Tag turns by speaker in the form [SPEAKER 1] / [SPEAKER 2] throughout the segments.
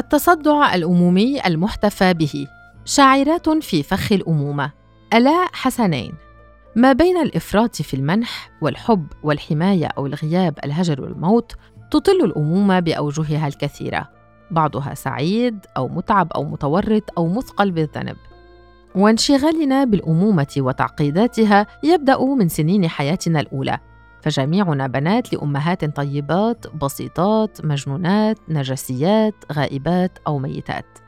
[SPEAKER 1] التصدع الأمومي المحتفى به. شاعرات في فخ الأمومة. آلاء حسنين. ما بين الإفراط في المنح والحب والحماية أو الغياب الهجر والموت تطل الأمومة بأوجهها الكثيرة. بعضها سعيد أو متعب أو متورط أو مثقل بالذنب. وانشغالنا بالأمومة وتعقيداتها يبدأ من سنين حياتنا الأولى. فجميعنا بنات لأمهات طيبات بسيطات مجنونات نجسيات غائبات أو ميتات.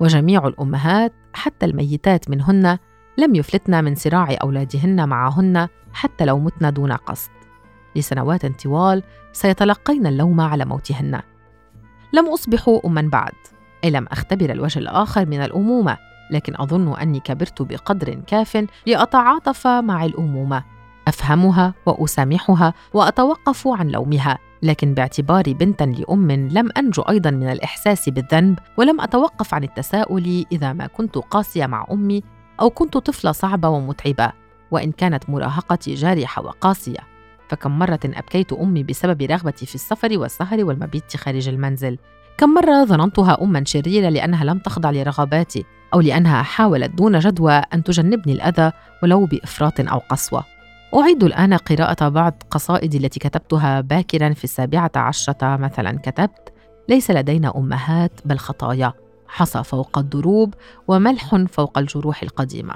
[SPEAKER 1] وجميع الأمهات حتى الميتات منهن لم يفلتن من صراع أولادهن معهن حتى لو متن دون قصد. لسنوات طوال سيتلقين اللوم على موتهن. لم أصبح أما بعد. أي لم أختبر الوجه الآخر من الأمومة لكن أظن أني كبرت بقدر كاف لأتعاطف مع الأمومة. أفهمها وأسامحها وأتوقف عن لومها لكن باعتباري بنتا لأم لم أنجو أيضا من الإحساس بالذنب ولم أتوقف عن التساؤل إذا ما كنت قاسية مع أمي أو كنت طفلة صعبة ومتعبة وإن كانت مراهقتي جارحة وقاسية. فكم مرة أبكيت أمي بسبب رغبتي في السفر والسهر والمبيت خارج المنزل. كم مرة ظننتها أما شريرة لأنها لم تخضع لرغباتي أو لأنها حاولت دون جدوى أن تجنبني الأذى ولو بإفراط أو قسوة. أعيد الآن قراءة بعض قصائدي التي كتبتها باكرا في السابعة عشرة مثلا كتبت ليس لدينا أمهات بل خطايا. حصى فوق الدروب وملح فوق الجروح القديمة.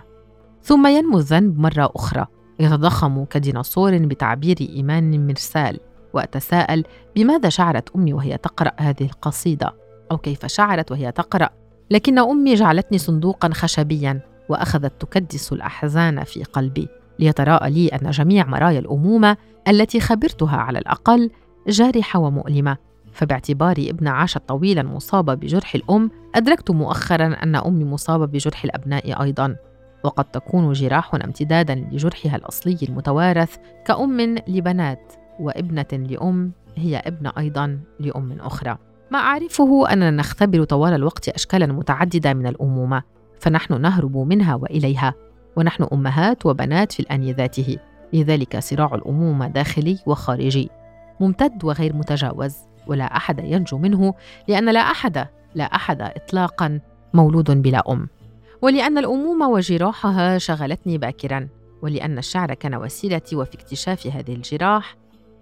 [SPEAKER 1] ثم ينمو الذنب مرة أخرى. يتضخم كديناصور بتعبير إيمان مرسال. وأتساءل بماذا شعرت أمي وهي تقرأ هذه القصيدة؟ أو كيف شعرت وهي تقرأ؟ لكن أمي جعلتني صندوقا خشبيا وأخذت تكدس الأحزان في قلبي. ليتراءى لي أن جميع مرايا الأمومة التي خبرتها على الأقل جارحة ومؤلمة. فباعتباري ابن عاشت طويلا مصابة بجرح الأم أدركت مؤخرا أن أمي مصابة بجرح الأبناء أيضا. وقد تكون جراحنا امتدادا لجرحها الأصلي المتوارث كأم لبنات وابنة لأم هي ابنة أيضا لأم أخرى. ما أعرفه أننا نختبر طوال الوقت أشكالا متعددة من الأمومة فنحن نهرب منها وإليها. ونحن أمهات وبنات في الآن ذاته. لذلك صراع الأمومة داخلي وخارجي. ممتد وغير متجاوز ولا أحد ينجو منه لأن لا أحد لا أحد إطلاقا مولود بلا أم. ولأن الأمومة وجراحها شغلتني باكرا. ولأن الشعر كان وسيلتي وفي اكتشاف هذه الجراح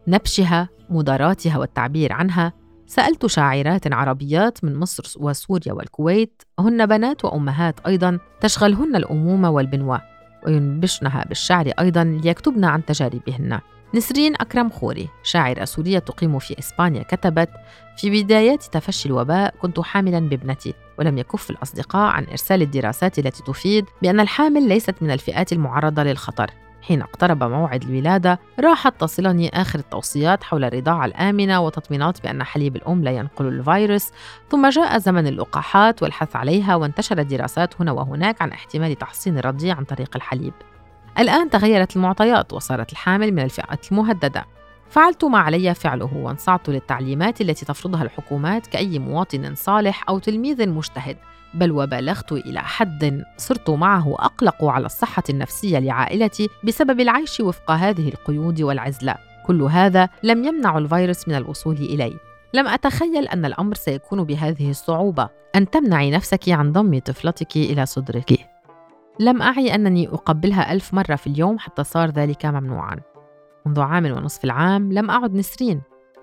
[SPEAKER 1] نبشها مداراتها والتعبير عنها. سألت شاعرات عربيات من مصر وسوريا والكويت هن بنات وأمهات أيضا تشغلهن الأمومة والبنوة وينبشنها بالشعر أيضا ليكتبن عن تجاربهن. نسرين أكرم خوري شاعرة سورية تقيم في إسبانيا كتبت في بدايات تفشي الوباء كنت حاملا بابنتي ولم يكف الأصدقاء عن إرسال الدراسات التي تفيد بأن الحامل ليست من الفئات المعرضة للخطر. حين اقترب موعد الولادة راحت تصلني آخر التوصيات حول الرضاعة الآمنة وتطمينات بأن حليب الأم لا ينقل الفيروس ثم جاء زمن اللقاحات والحث عليها وانتشرت دراسات هنا وهناك عن احتمال تحصين الرضيع عن طريق الحليب. الآن تغيرت المعطيات وصارت الحامل من الفئات المهددة. فعلت ما علي فعله وانصعت للتعليمات التي تفرضها الحكومات كأي مواطن صالح أو تلميذ مجتهد. بل وبلغت إلى حد صرت معه أقلق على الصحة النفسية لعائلتي بسبب العيش وفق هذه القيود والعزلة. كل هذا لم يمنع الفيروس من الوصول إلي. لم أتخيل أن الأمر سيكون بهذه الصعوبة. أن تمنعي نفسك عن ضم طفلتك إلى صدرك. لم أعي أنني أقبلها ألف مرة في اليوم حتى صار ذلك ممنوعا. منذ عام ونصف العام لم أعد نسرين.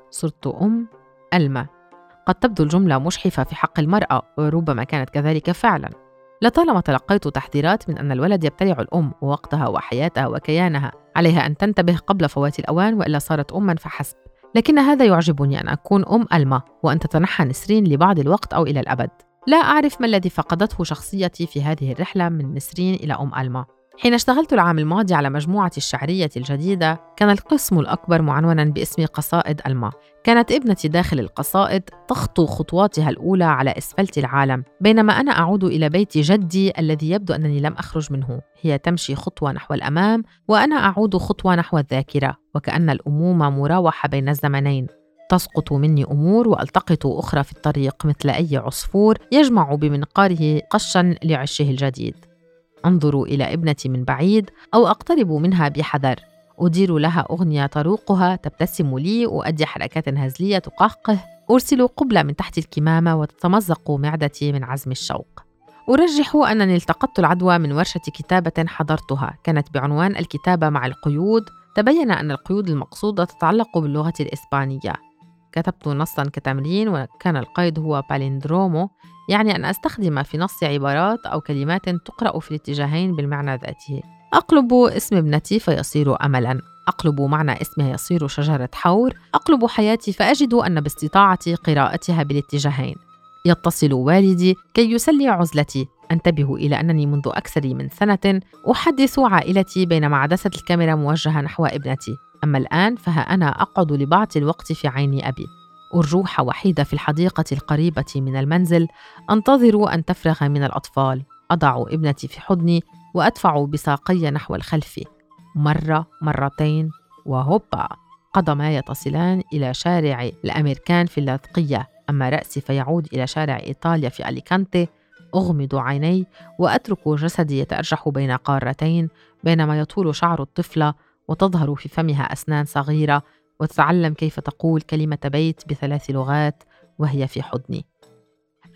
[SPEAKER 1] صرت أم ألمة. قد تبدو الجملة مشحفة في حق المرأة وربما كانت كذلك فعلا. لطالما تلقيت تحذيرات من أن الولد يبتلع الأم ووقتها وحياتها وكيانها عليها أن تنتبه قبل فوات الأوان وإلا صارت أما فحسب. لكن هذا يعجبني أن أكون أم ألمة وأن تتنحى نسرين لبعض الوقت أو إلى الأبد. لا أعرف ما الذي فقدته شخصيتي في هذه الرحلة من نسرين إلى أم ألمة. حين اشتغلت العام الماضي على مجموعة الشعرية الجديدة كان القسم الأكبر معنونا باسم قصائد ألما. كانت ابنتي داخل القصائد تخطو خطواتها الأولى على إسفلت العالم بينما أنا أعود إلى بيت جدي الذي يبدو أنني لم أخرج منه. هي تمشي خطوة نحو الأمام وأنا أعود خطوة نحو الذاكرة وكأن الأمومة مراوحة بين الزمنين. تسقط مني أمور وألتقط أخرى في الطريق مثل أي عصفور يجمع بمنقاره قشا لعشه الجديد. أنظر إلى ابنتي من بعيد أو أقترب منها بحذر. أدير لها أغنية تروقها تبتسم لي اؤدي حركات هزلية تقهقه. أرسل قبلة من تحت الكمامة وتتمزق معدتي من عزم الشوق. أرجح أنني التقطت العدوى من ورشة كتابة حضرتها. كانت بعنوان الكتابة مع القيود. تبين أن القيود المقصودة تتعلق باللغة الإسبانية. كتبت نصا كتمرين وكان القيد هو باليندرومو. يعني أن أستخدم في نص عبارات أو كلمات تقرأ في الاتجاهين بالمعنى ذاته أقلب اسم ابنتي فيصير أملا. أقلب معنى اسمها يصير شجرة حور. أقلب حياتي فأجد أن باستطاعتي قراءتها بالاتجاهين. يتصل والدي كي يسلي عزلتي. أنتبه إلى أنني منذ أكثر من سنة أحدث عائلتي بينما عدسه الكاميرا موجهة نحو ابنتي. أما الآن فها أنا أقعد لبعض الوقت في عين أبي. أرجوح وحيدة في الحديقة القريبة من المنزل أنتظر أن تفرغ من الأطفال. أضع ابنتي في حضني وأدفع بساقي نحو الخلف. مرة مرتين وهوبا! قدماي تصلان إلى شارع الأمريكان في اللاذقية أما رأسي فيعود إلى شارع إيطاليا في أليكانتي. أغمض عيني وأترك جسدي يتأرجح بين قارتين بينما يطول شعر الطفلة وتظهر في فمها أسنان صغيرة وتتعلم كيف تقول كلمة بيت بثلاث لغات وهي في حضني.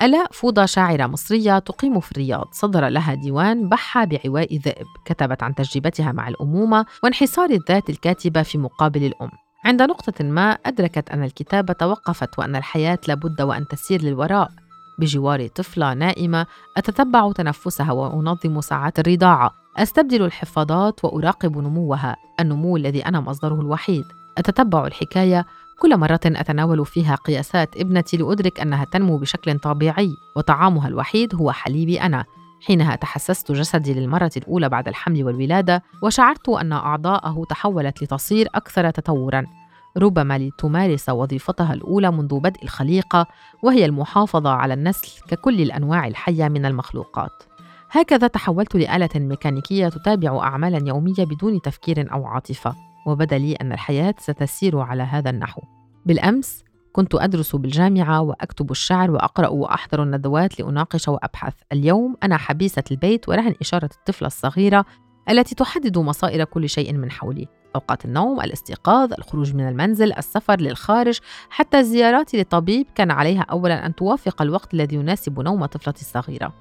[SPEAKER 1] ألاء فوضى شاعرة مصرية تقيم في الرياض صدر لها ديوان بحة بعواء ذئب كتبت عن تجربتها مع الأمومة وانحصار الذات الكاتبة في مقابل الأم. عند نقطة ما أدركت أن الكتابة توقفت وأن الحياة لابد وأن تسير للوراء. بجوار طفلة نائمة أتتبع تنفسها وأنظم ساعات الرضاعة. أستبدل الحفاضات وأراقب نموها. النمو الذي أنا مصدره الوحيد. أتتبع الحكاية كل مرة أتناول فيها قياسات ابنتي لأدرك أنها تنمو بشكل طبيعي وطعامها الوحيد هو حليبي أنا. حينها تحسست جسدي للمرة الأولى بعد الحمل والولادة وشعرت أن أعضاءه تحولت لتصير أكثر تطورا. ربما لتمارس وظيفتها الأولى منذ بدء الخليقة وهي المحافظة على النسل ككل الأنواع الحية من المخلوقات. هكذا تحولت لآلة ميكانيكية تتابع أعمالا يومية بدون تفكير أو عاطفة. وبدا لي أن الحياة ستسير على هذا النحو. بالأمس كنت أدرس بالجامعة وأكتب الشعر وأقرأ وأحضر الندوات لأناقش وأبحث. اليوم أنا حبيسة البيت ورهن إشارة الطفلة الصغيرة التي تحدد مصائر كل شيء من حولي. أوقات النوم، الاستيقاظ، الخروج من المنزل، السفر للخارج، حتى الزيارات للطبيب كان عليها أولا أن توافق الوقت الذي يناسب نوم طفلتي الصغيرة.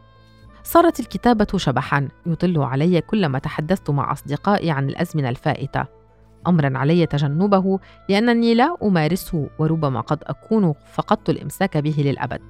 [SPEAKER 1] صارت الكتابة شبحا يطل علي كلما تحدثت مع أصدقائي عن الأزمنة الفائتة. أمرا علي تجنبه لأنني لا أمارسه وربما قد أكون فقدت الإمساك به للأبد.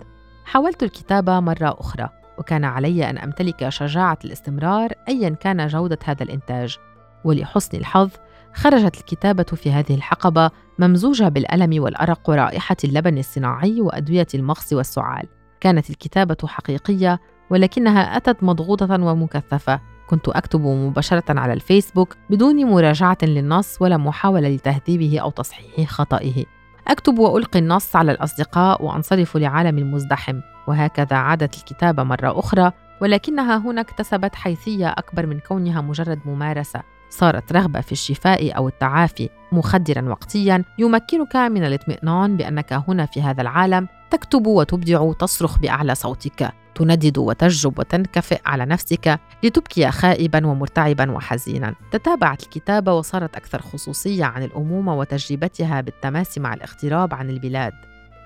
[SPEAKER 1] حاولت الكتابة مرة أخرى وكان علي أن أمتلك شجاعة الاستمرار أيا كان جودة هذا الإنتاج. ولحسن الحظ خرجت الكتابة في هذه الحقبة ممزوجة بالألم والأرق ورائحة اللبن الصناعي وأدوية المغص والسعال. كانت الكتابة حقيقية ولكنها أتت مضغوطة ومكثفة. كنت أكتب مباشرة على الفيسبوك بدون مراجعة للنص ولا محاولة لتهذيبه أو تصحيح خطئه. أكتب وألقي النص على الأصدقاء وأنصرف لعالم المزدحم. وهكذا عادت الكتابة مرة أخرى ولكنها هنا اكتسبت حيثية أكبر من كونها مجرد ممارسة. صارت رغبة في الشفاء أو التعافي. مخدرا وقتيا يمكنك من الاطمئنان بأنك هنا في هذا العالم تكتب وتبدع تصرخ بأعلى صوتك. تندد وتجب وتنكفئ على نفسك لتبكي خائبا ومرتعبا وحزينا. تتابعت الكتابة وصارت أكثر خصوصية عن الأمومة وتجربتها بالتماس مع الاغتراب عن البلاد.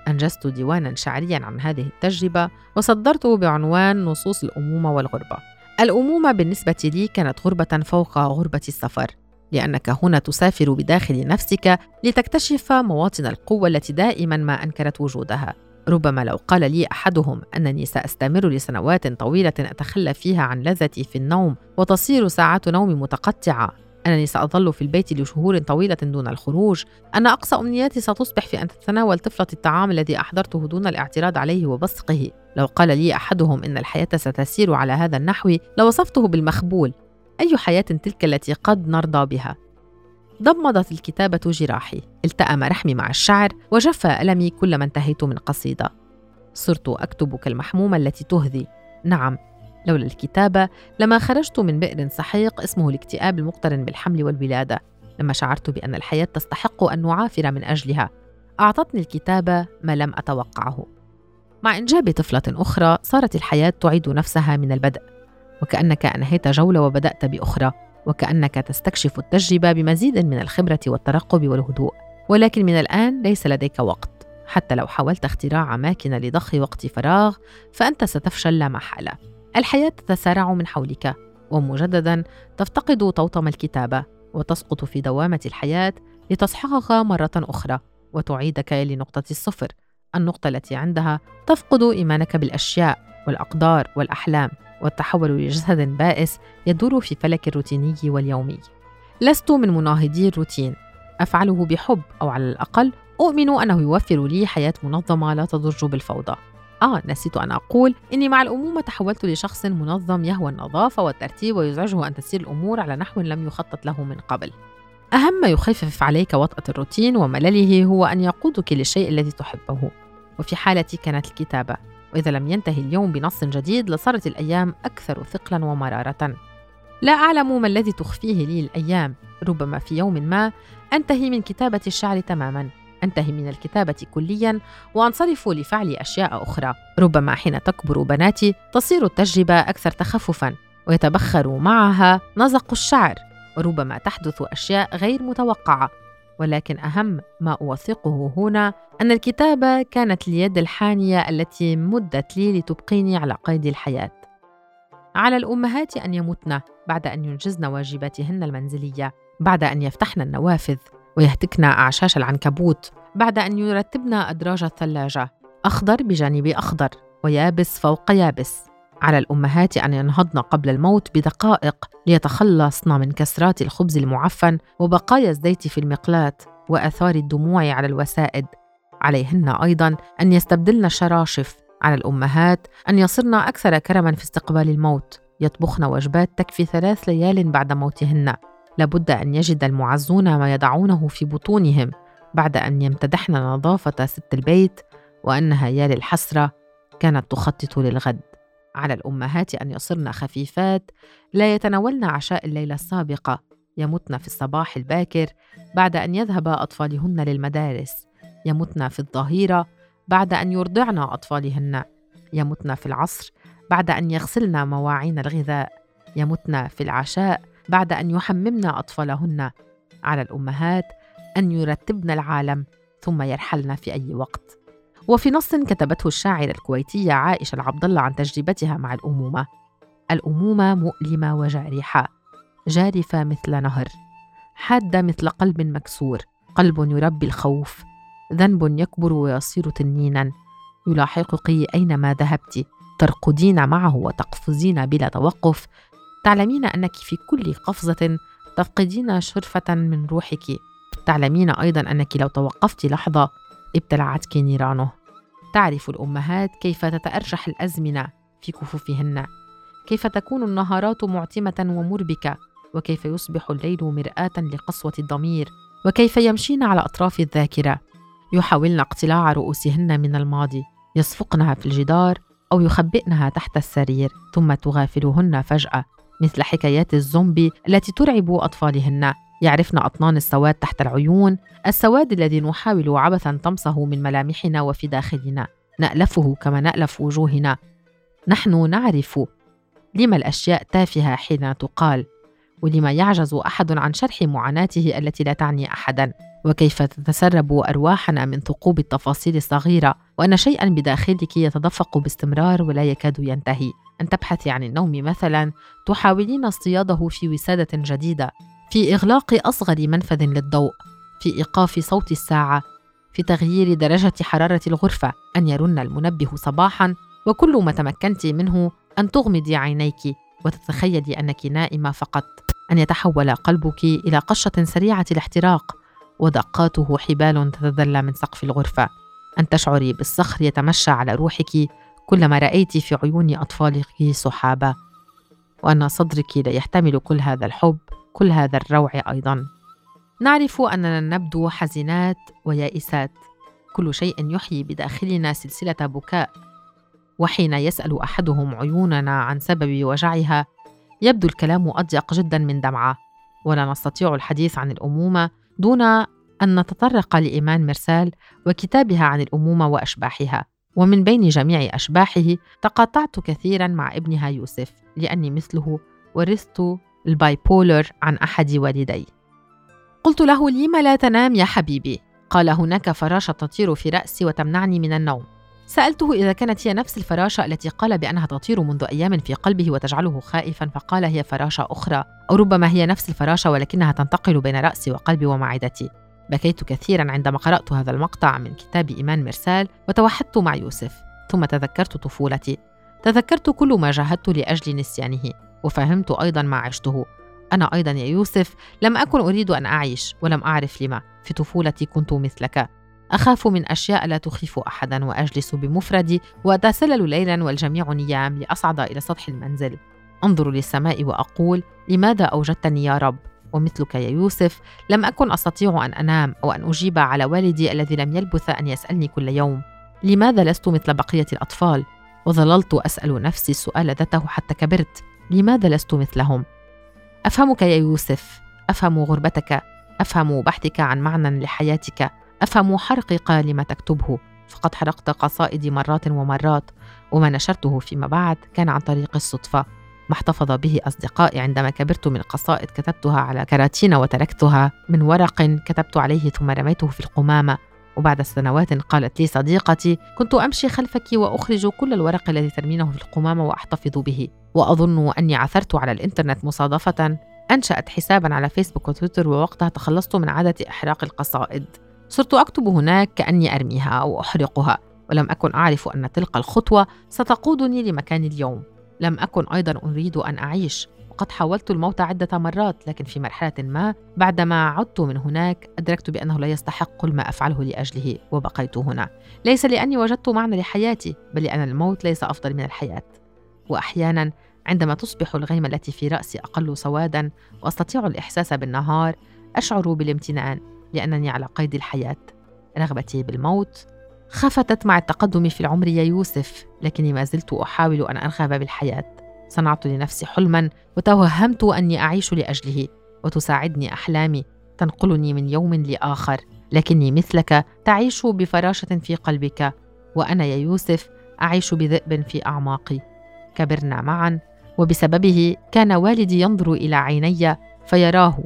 [SPEAKER 1] أنجزت ديوانا شعريا عن هذه التجربة وصدرته بعنوان نصوص الأمومة والغربة. الأمومة بالنسبة لي كانت غربة فوق غربة السفر لأنك هنا تسافر بداخل نفسك لتكتشف مواطن القوة التي دائما ما أنكرت وجودها. ربما لو قال لي أحدهم أنني سأستمر لسنوات طويلة أتخلى فيها عن لذتي في النوم وتصير ساعات نومي متقطعة أنني سأظل في البيت لشهور طويلة دون الخروج أن أقصى أمنياتي ستصبح في أن تتناول طفلة الطعام الذي أحضرته دون الاعتراض عليه وبصقه. لو قال لي أحدهم إن الحياة ستسير على هذا النحو لوصفته بالمخبول. أي حياة تلك التي قد نرضى بها؟ ضمدت الكتابة جراحي. التأم رحمي مع الشعر وجف ألمي كلما انتهيت من قصيدة. صرت أكتب كالمحمومة التي تهذي نعم لولا الكتابة لما خرجت من بئر سحيق اسمه الاكتئاب المقترن بالحمل والولادة. لما شعرت بأن الحياة تستحق أن نعافر من أجلها. أعطتني الكتابة ما لم أتوقعه. مع إنجاب طفلة أخرى صارت الحياة تعيد نفسها من البدء. وكأنك أنهيت جولة وبدأت بأخرى. وكأنك تستكشف التجربة بمزيد من الخبرة والترقب والهدوء. ولكن من الآن ليس لديك وقت. حتى لو حاولت اختراع أماكن لضخ وقت فراغ فأنت ستفشل لا محالة. الحياة تتسارع من حولك ومجددا تفتقد طوطم الكتابة وتسقط في دوامة الحياة لتصحغك مرة أخرى وتعيدك لنقطة الصفر النقطة التي عندها تفقد إيمانك بالأشياء والأقدار والأحلام. والتحول لجسد بائس يدور في فلك الروتيني واليومي. لست من مناهضي الروتين. أفعله بحب أو على الأقل أؤمن أنه يوفر لي حياة منظمة لا تضج بالفوضى. آه نسيت أن أقول إني مع الأمومة تحولت لشخص منظم يهوى النظافة والترتيب ويزعجه أن تسير الأمور على نحو لم يخطط له من قبل. أهم ما يخفف عليك وطأة الروتين وملله هو أن يقودك للشيء الذي تحبه. وفي حالتي كانت الكتابة. وإذا لم ينتهي اليوم بنص جديد لصارت الأيام أكثر ثقلا ومرارة. لا أعلم ما الذي تخفيه لي الأيام ربما في يوم ما أنتهي من كتابة الشعر تماما أنتهي من الكتابة كليا وأنصرف لفعل أشياء أخرى. ربما حين تكبر بناتي تصير التجربة أكثر تخففا ويتبخر معها نزق الشعر وربما تحدث أشياء غير متوقعة. ولكن أهم ما أوثقه هنا أن الكتابة كانت اليد الحانية التي مدت لي لتبقيني على قيد الحياة. على الأمهات أن يمتن بعد أن ينجزن واجباتهن المنزلية بعد أن يفتحن النوافذ ويهتكن أعشاش العنكبوت بعد أن يرتبن أدراج الثلاجة. أخضر بجانب أخضر ويابس فوق يابس. على الأمهات أن ينهضن قبل الموت بدقائق ليتخلصن من كسرات الخبز المعفن وبقايا الزيت في المقلاة وآثار الدموع على الوسائد. عليهن أيضا أن يستبدلن الشراشف. على الأمهات أن يصرن أكثر كرما في استقبال الموت. يطبخن وجبات تكفي ثلاث ليال بعد موتهن. لابد أن يجد المعزون ما يضعونه في بطونهم بعد أن يمتدحن نظافة ست البيت وأنها يا للحسرة كانت تخطط للغد. على الأمهات أن يصرن خفيفات لا يتناولن عشاء الليلة السابقة يمتن في الصباح الباكر بعد أن يذهب أطفالهن للمدارس يمتن في الظهيرة بعد أن يرضعن أطفالهن يمتن في العصر بعد أن يغسلن مواعين الغذاء يمتن في العشاء بعد أن يحممن أطفالهن. على الأمهات أن يرتبن العالم ثم يرحلن في أي وقت. وفي نص كتبته الشاعرة الكويتية عائشة العبد الله عن تجربتها مع الأمومة. الأمومة مؤلمة وجارحة جارفة مثل نهر حادة مثل قلب مكسور قلب يربي الخوف ذنب يكبر ويصير تنينا. يلاحقك أينما ذهبت ترقدين معه وتقفزين بلا توقف. تعلمين أنك في كل قفزة تفقدين شرفة من روحك. تعلمين أيضا أنك لو توقفت لحظة ابتلعتك نيرانه. تعرف الأمهات كيف تتأرجح الأزمنة في كفوفهن؟ كيف تكون النهارات معتمة ومربكة؟ وكيف يصبح الليل مرآة لقسوة الضمير؟ وكيف يمشين على أطراف الذاكرة؟ يحاولن اقتلاع رؤوسهن من الماضي يصفقنها في الجدار أو يخبئنها تحت السرير ثم تغافلهن فجأة. مثل حكايات الزومبي التي ترعب أطفالهن. يعرفن أطنان السواد تحت العيون السواد الذي نحاول عبثا طمسه من ملامحنا وفي داخلنا. نألفه كما نألف وجوهنا. نحن نعرف لما الأشياء تافهة حين تقال ولما يعجز أحد عن شرح معاناته التي لا تعني أحدا. وكيف تتسرب أرواحنا من ثقوب التفاصيل الصغيرة وأن شيئا بداخلك يتدفق باستمرار ولا يكاد ينتهي. أن تبحثي عن النوم مثلا تحاولين اصطياده في وسادة جديدة في إغلاق أصغر منفذ للضوء في إيقاف صوت الساعة في تغيير درجة حرارة الغرفة أن يرن المنبه صباحا وكل ما تمكنت منه أن تغمضي عينيك وتتخيلي أنك نائمة فقط. أن يتحول قلبك إلى قشة سريعة الاحتراق ودقاته حبال تتدلى من سقف الغرفة. أن تشعري بالصخر يتمشى على روحك كلما رأيت في عيون أطفالك سحابة وأن صدرك لا يحتمل كل هذا الحب كل هذا الروع أيضا. نعرف أننا نبدو حزينات ويائسات. كل شيء يحيي بداخلنا سلسلة بكاء. وحين يسأل أحدهم عيوننا عن سبب وجعها يبدو الكلام أضيق جدا من دمعة. ولا نستطيع الحديث عن الأمومة دون أن نتطرق لإيمان مرسال وكتابها عن الأمومة وأشباحها. ومن بين جميع أشباحه تقاطعت كثيرا مع ابنها يوسف لأني مثله ورثت البايبولر عن أحد والدي. قلت له لم لا تنام يا حبيبي؟ قال هناك فراشة تطير في رأسي وتمنعني من النوم. سألته إذا كانت هي نفس الفراشة التي قال بأنها تطير منذ أيام في قلبه وتجعله خائفا فقال هي فراشة أخرى. أو ربما هي نفس الفراشة ولكنها تنتقل بين رأسي وقلبي ومعدتي. بكيت كثيرا عندما قرأت هذا المقطع من كتاب إيمان مرسال وتوحدت مع يوسف ثم تذكرت طفولتي. تذكرت كل ما جاهدت لأجل نسيانه وفهمت أيضا ما عشته. أنا أيضا يا يوسف لم أكن أريد أن أعيش ولم أعرف لما. في طفولتي كنت مثلك. أخاف من أشياء لا تخيف أحدا وأجلس بمفردي وأتسلل ليلا والجميع نيام لأصعد إلى سطح المنزل. أنظر للسماء وأقول لماذا أوجدتني يا رب؟ ومثلك يا يوسف لم أكن أستطيع أن أنام أو أن أجيب على والدي الذي لم يلبث أن يسألني كل يوم. لماذا لست مثل بقية الأطفال؟ وظللت أسأل نفسي السؤال ذاته حتى كبرت. لماذا لست مثلهم؟ أفهمك يا يوسف أفهم غربتك أفهم بحثك عن معنى لحياتك أفهم حرقك لما تكتبه. فقد حرقت قصائدي مرات ومرات وما نشرته فيما بعد كان عن طريق الصدفة. ما احتفظ به أصدقائي عندما كبرت من قصائد كتبتها على كراتين وتركتها من ورق كتبت عليه ثم رميته في القمامة. وبعد سنوات قالت لي صديقتي كنت أمشي خلفك وأخرج كل الورق الذي ترمينه في القمامة وأحتفظ به. وأظن أني عثرت على الإنترنت مصادفة. أنشأت حسابا على فيسبوك وتويتر ووقتها تخلصت من عادة إحراق القصائد. صرت أكتب هناك كأني أرميها أو أحرقها ولم أكن أعرف أن تلك الخطوة ستقودني لمكان اليوم. لم أكن أيضا أريد أن أعيش. وقد حاولت الموت عدة مرات لكن في مرحلة ما بعدما عدت من هناك أدركت بأنه لا يستحق ما أفعله لأجله وبقيت هنا. ليس لأني وجدت معنى لحياتي بل لأن الموت ليس أفضل من الحياة. وأحيانا عندما تصبح الغيمة التي في رأسي أقل سوادا وأستطيع الإحساس بالنهار أشعر بالامتنان لأنني على قيد الحياة. رغبتي بالموت خفتت مع التقدم في العمر يا يوسف لكني ما زلت أحاول أن أرغب بالحياة. صنعت لنفسي حلما وتوهمت أني أعيش لأجله وتساعدني أحلامي تنقلني من يوم لآخر. لكني مثلك تعيش بفراشة في قلبك وأنا يا يوسف أعيش بذئب في أعماقي. كبرنا معا وبسببه كان والدي ينظر إلى عيني فيراه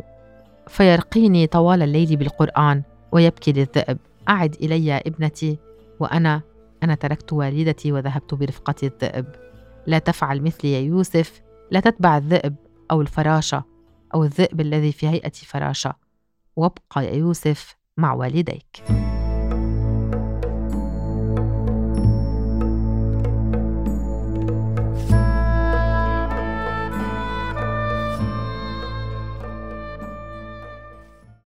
[SPEAKER 1] فيرقيني طوال الليل بالقرآن ويبكي للذئب. أعد إلي يا ابنتي. وأنا أنا تركت والدتي وذهبت برفقة الذئب. لا تفعل مثلي يا يوسف. لا تتبع الذئب أو الفراشة أو الذئب الذي في هيئة فراشة. وابقى يا يوسف مع والديك.